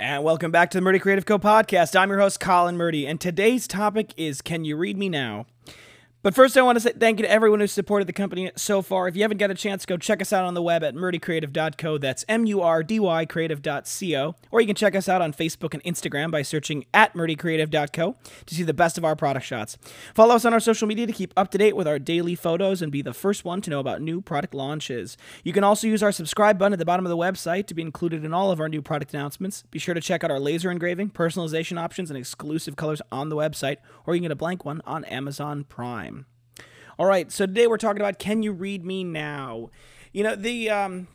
And welcome back to the Murdy Creative Co podcast. I'm your host, Colin Murdy, and today's topic is Can You Read Me Now? But first, I want to say thank you to everyone who's supported the company so far. If you haven't got a chance, go check us out on the web at murdycreative.co. That's M U R D Y creative.co. Or you can check us out on Facebook and Instagram by searching at murdycreative.co to see the best of our product shots. Follow us on our social media to keep up to date with our daily photos and be the first one to know about new product launches. You can also use our subscribe button at the bottom of the website to be included in all of our new product announcements. Be sure to check out our laser engraving, personalization options, and exclusive colors on the website, or you can get a blank one on Amazon Prime. All right, so today we're talking about can you read me now? You know, the um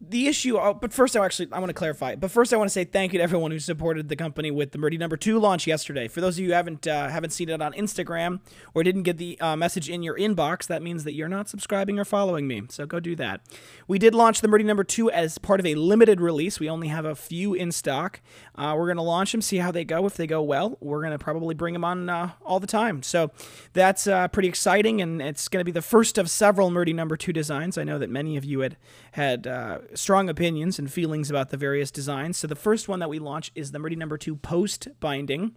the issue oh, but first i actually i want to clarify but first i want to say thank you to everyone who supported the company with the murdy number two launch yesterday. For those of you who haven't uh, haven't seen it on instagram or didn't get the uh, message in your inbox that means that you're not subscribing or following me so go do that. We did launch the murdy number two as part of a limited release. We only have a few in stock. Uh, we're going to launch them see how they go. If they go well we're going to probably bring them on uh, all the time. So that's uh, pretty exciting and it's going to be the first of several murdy number two designs. I know that many of you had had uh, strong opinions and feelings about the various designs. So the first one that we launch is the Murdy number two post binding.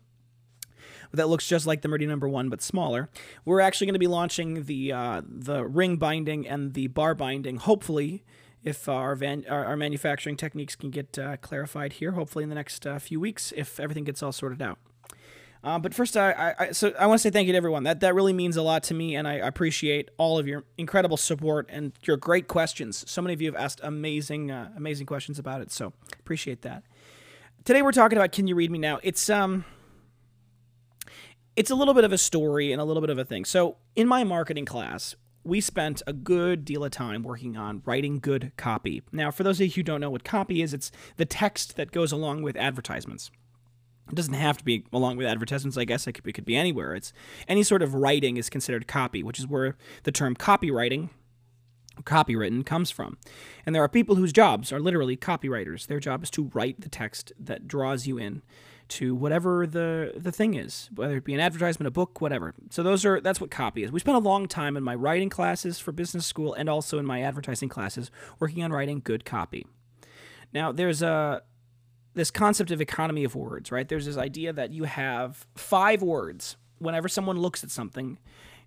That looks just like the Murdy number one, but smaller. We're actually going to be launching the uh, the ring binding and the bar binding. Hopefully, if our van- our, our manufacturing techniques can get uh, clarified here, hopefully in the next uh, few weeks, if everything gets all sorted out. Uh, but first, I, I, so I want to say thank you to everyone. That that really means a lot to me, and I appreciate all of your incredible support and your great questions. So many of you have asked amazing, uh, amazing questions about it. So appreciate that. Today we're talking about "Can You Read Me Now?" It's um, it's a little bit of a story and a little bit of a thing. So in my marketing class, we spent a good deal of time working on writing good copy. Now, for those of you who don't know what copy is, it's the text that goes along with advertisements. It doesn't have to be along with advertisements. I guess it could, it could be anywhere. It's any sort of writing is considered copy, which is where the term copywriting, copywritten, comes from. And there are people whose jobs are literally copywriters. Their job is to write the text that draws you in to whatever the the thing is, whether it be an advertisement, a book, whatever. So those are that's what copy is. We spent a long time in my writing classes for business school and also in my advertising classes working on writing good copy. Now there's a this concept of economy of words, right? There's this idea that you have five words whenever someone looks at something,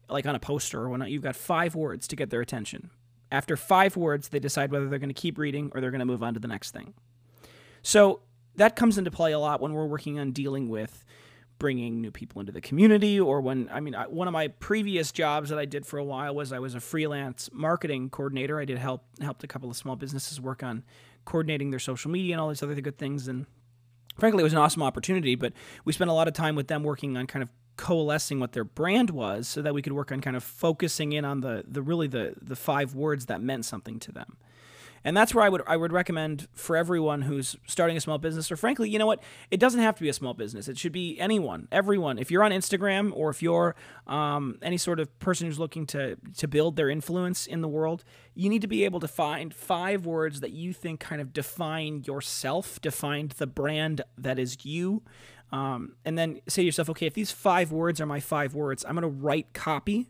like on a poster or whatnot, you've got five words to get their attention. After five words, they decide whether they're going to keep reading or they're going to move on to the next thing. So that comes into play a lot when we're working on dealing with bringing new people into the community or when i mean one of my previous jobs that i did for a while was i was a freelance marketing coordinator i did help helped a couple of small businesses work on coordinating their social media and all these other good things. And frankly, it was an awesome opportunity, but we spent a lot of time with them working on kind of coalescing what their brand was so that we could work on kind of focusing in on the, the really the, the five words that meant something to them and that's where I would I would recommend for everyone who's starting a small business, or frankly, you know what, it doesn't have to be a small business. It should be anyone, everyone. If you're on Instagram or if you're um, any sort of person who's looking to to build their influence in the world, you need to be able to find five words that you think kind of define yourself, define the brand that is you. Um, and then say to yourself, okay, if these five words are my five words, I'm going to write copy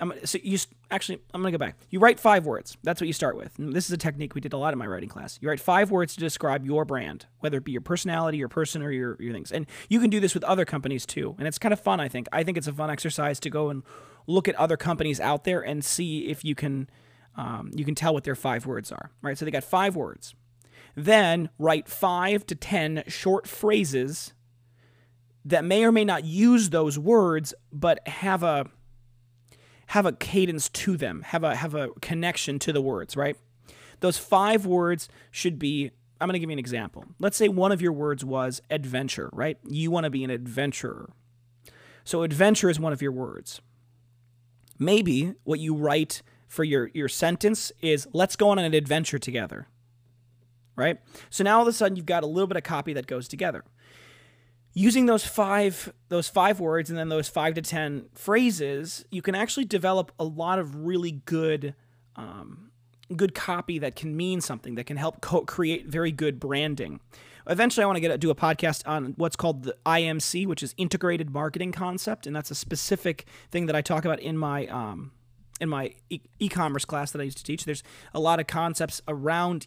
I'm, so you actually, I'm gonna go back. You write five words. That's what you start with. And this is a technique we did a lot in my writing class. You write five words to describe your brand, whether it be your personality, your person, or your your things. And you can do this with other companies too. And it's kind of fun. I think. I think it's a fun exercise to go and look at other companies out there and see if you can um, you can tell what their five words are. Right. So they got five words. Then write five to ten short phrases that may or may not use those words, but have a have a cadence to them, have a have a connection to the words, right? Those five words should be I'm going to give you an example. Let's say one of your words was adventure, right? You want to be an adventurer. So adventure is one of your words. Maybe what you write for your your sentence is let's go on an adventure together. Right? So now all of a sudden you've got a little bit of copy that goes together using those five those five words and then those five to ten phrases, you can actually develop a lot of really good um, good copy that can mean something that can help co- create very good branding. Eventually, I want to get a, do a podcast on what's called the IMC, which is Integrated Marketing Concept, and that's a specific thing that I talk about in my um, in my e- e-commerce class that I used to teach. There's a lot of concepts around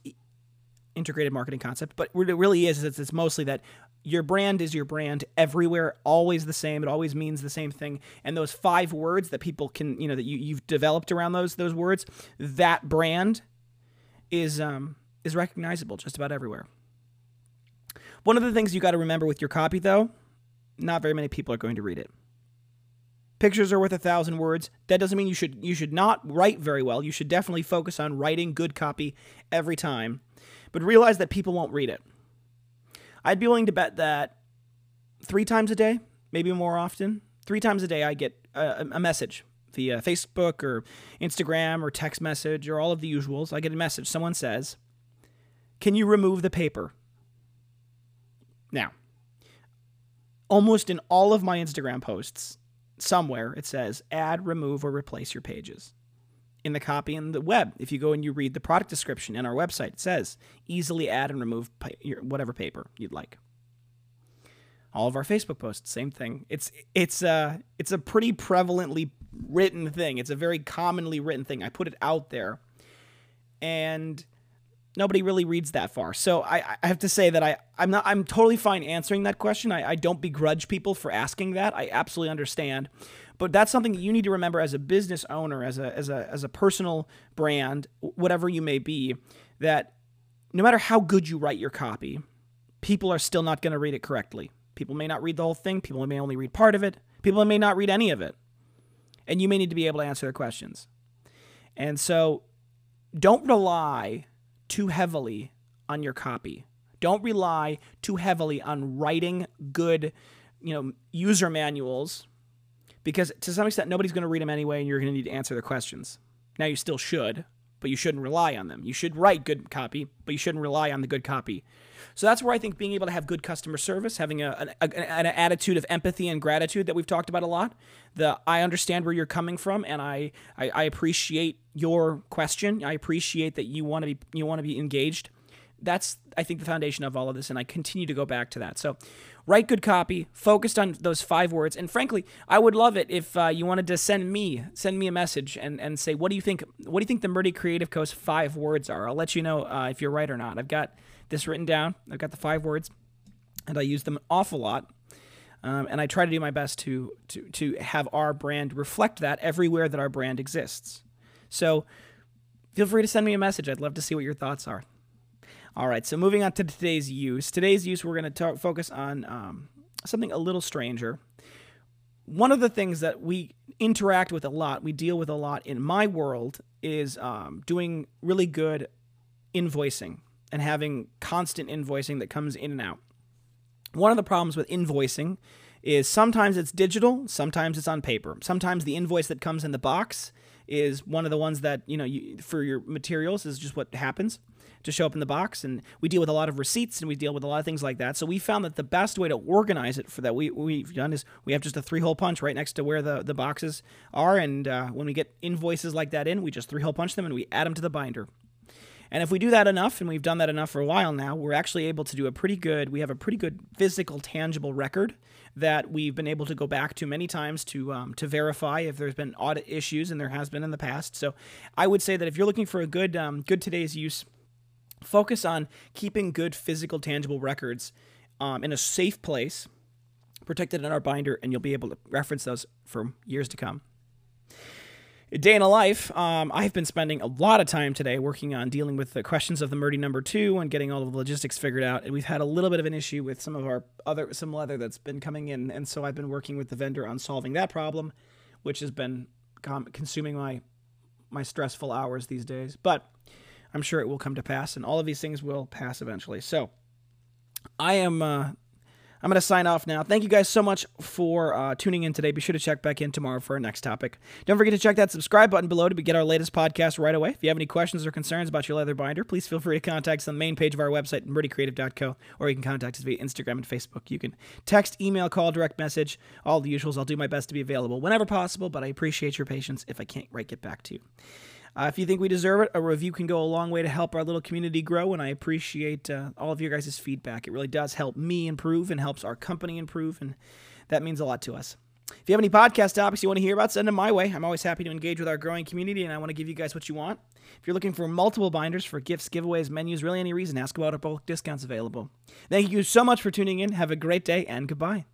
integrated marketing concept, but what it really is is it's, it's mostly that your brand is your brand everywhere, always the same. It always means the same thing. And those five words that people can, you know, that you, you've developed around those those words, that brand is um, is recognizable just about everywhere. One of the things you got to remember with your copy, though, not very many people are going to read it. Pictures are worth a thousand words. That doesn't mean you should you should not write very well. You should definitely focus on writing good copy every time, but realize that people won't read it. I'd be willing to bet that three times a day, maybe more often, three times a day, I get a, a message via Facebook or Instagram or text message or all of the usuals. I get a message. Someone says, Can you remove the paper? Now, almost in all of my Instagram posts, somewhere it says add, remove, or replace your pages. In the copy in the web, if you go and you read the product description in our website, it says easily add and remove whatever paper you'd like. All of our Facebook posts, same thing. It's it's a it's a pretty prevalently written thing. It's a very commonly written thing. I put it out there, and nobody really reads that far. So I, I have to say that I, I'm not I'm totally fine answering that question. I, I don't begrudge people for asking that. I absolutely understand. But that's something that you need to remember as a business owner, as a as a as a personal brand, whatever you may be, that no matter how good you write your copy, people are still not going to read it correctly. People may not read the whole thing, people may only read part of it, people may not read any of it. And you may need to be able to answer their questions. And so don't rely too heavily on your copy. Don't rely too heavily on writing good, you know, user manuals because to some extent nobody's going to read them anyway and you're going to need to answer their questions. Now you still should, but you shouldn't rely on them. You should write good copy, but you shouldn't rely on the good copy. So that's where I think being able to have good customer service, having a, an, an attitude of empathy and gratitude that we've talked about a lot, the I understand where you're coming from and I, I, I appreciate your question. I appreciate that you want to be you want to be engaged. That's I think the foundation of all of this, and I continue to go back to that. So write good copy, focused on those five words. And frankly, I would love it if uh, you wanted to send me send me a message and, and say what do you think what do you think the Murdy Creative Co's five words are. I'll let you know uh, if you're right or not. I've got this written down. I've got the five words, and I use them an awful lot. Um, and I try to do my best to, to to have our brand reflect that everywhere that our brand exists. So feel free to send me a message. I'd love to see what your thoughts are. All right, so moving on to today's use. Today's use, we're going to focus on um, something a little stranger. One of the things that we interact with a lot, we deal with a lot in my world, is um, doing really good invoicing and having constant invoicing that comes in and out. One of the problems with invoicing is sometimes it's digital, sometimes it's on paper. Sometimes the invoice that comes in the box is one of the ones that, you know, you, for your materials is just what happens to show up in the box. And we deal with a lot of receipts and we deal with a lot of things like that. So we found that the best way to organize it for that we, we've done is we have just a three hole punch right next to where the, the boxes are. And uh, when we get invoices like that in, we just three hole punch them and we add them to the binder. And if we do that enough, and we've done that enough for a while now, we're actually able to do a pretty good, we have a pretty good physical, tangible record that we've been able to go back to many times to um, to verify if there's been audit issues, and there has been in the past. So I would say that if you're looking for a good um, good today's use Focus on keeping good physical, tangible records um, in a safe place, protected in our binder, and you'll be able to reference those for years to come. Day in a life, um, I've been spending a lot of time today working on dealing with the questions of the Murdy number two and getting all of the logistics figured out. And we've had a little bit of an issue with some of our other some leather that's been coming in, and so I've been working with the vendor on solving that problem, which has been consuming my my stressful hours these days. But I'm sure it will come to pass, and all of these things will pass eventually. So, I am. Uh, I'm going to sign off now. Thank you guys so much for uh, tuning in today. Be sure to check back in tomorrow for our next topic. Don't forget to check that subscribe button below to get our latest podcast right away. If you have any questions or concerns about your leather binder, please feel free to contact us on the main page of our website, murdycreative.co, or you can contact us via Instagram and Facebook. You can text, email, call, direct message, all the usuals. I'll do my best to be available whenever possible, but I appreciate your patience if I can't right get back to you. Uh, if you think we deserve it, a review can go a long way to help our little community grow, and I appreciate uh, all of your guys' feedback. It really does help me improve and helps our company improve, and that means a lot to us. If you have any podcast topics you want to hear about, send them my way. I'm always happy to engage with our growing community, and I want to give you guys what you want. If you're looking for multiple binders for gifts, giveaways, menus, really any reason, ask about our bulk discounts available. Thank you so much for tuning in. Have a great day, and goodbye.